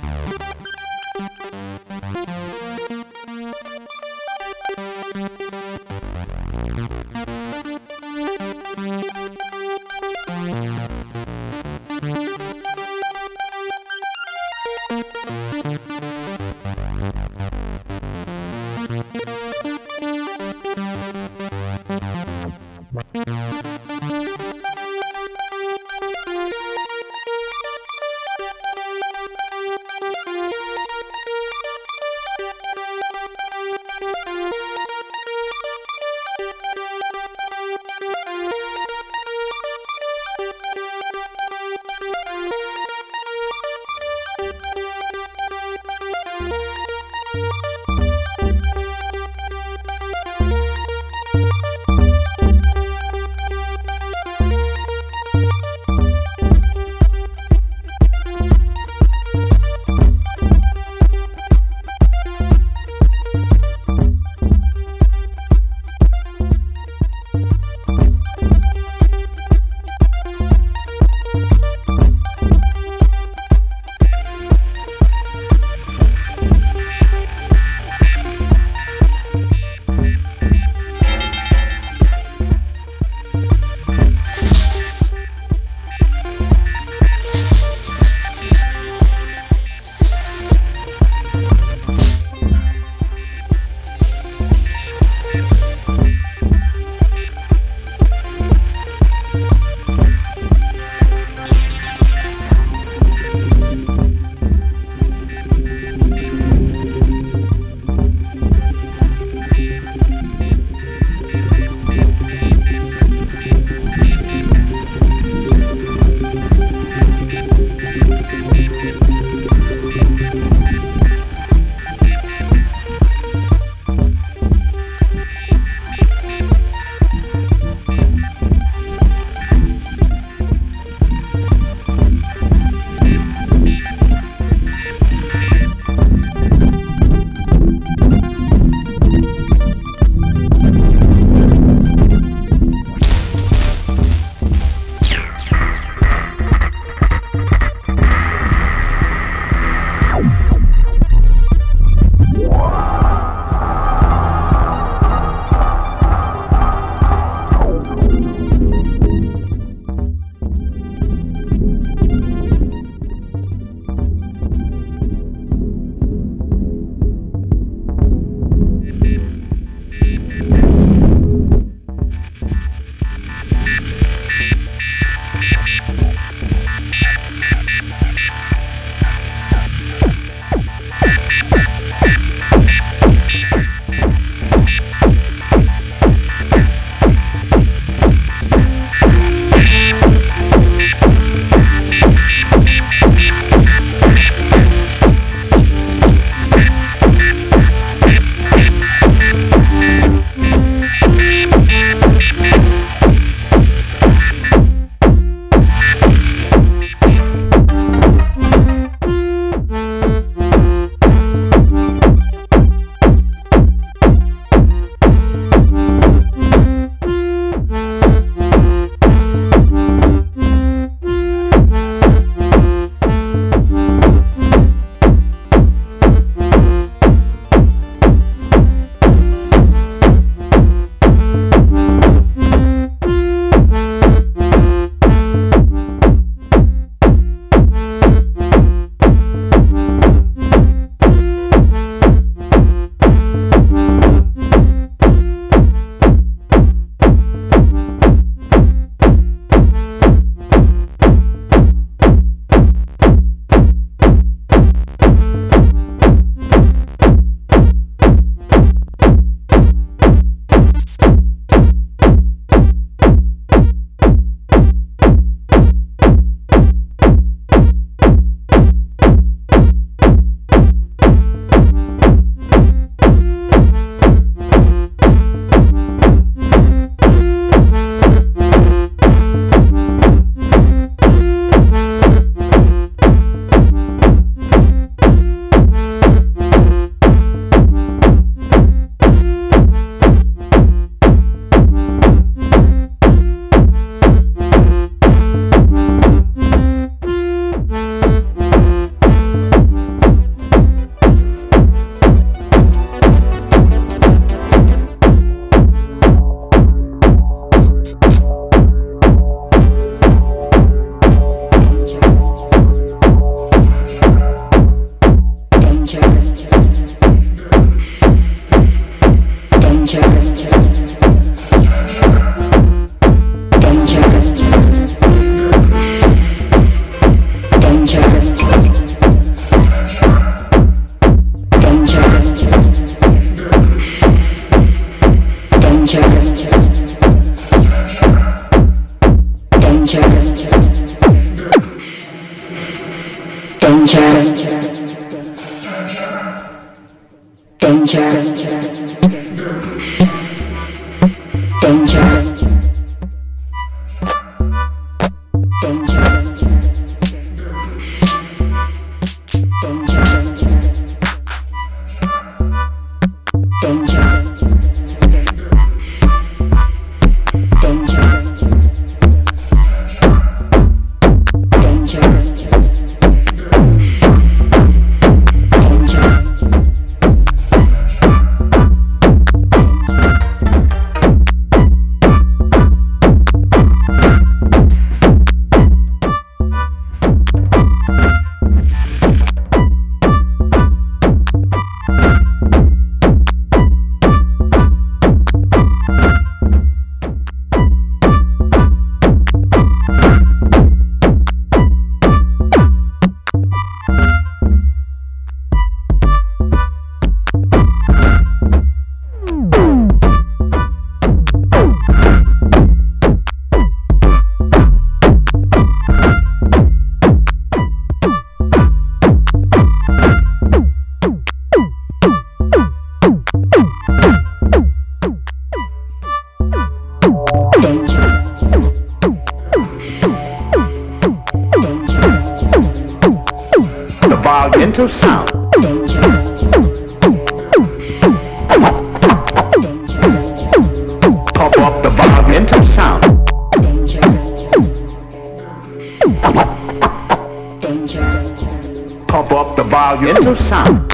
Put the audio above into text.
Bye. into sound. Danger. Pop up the volume into sound. Pop up the volume into sound.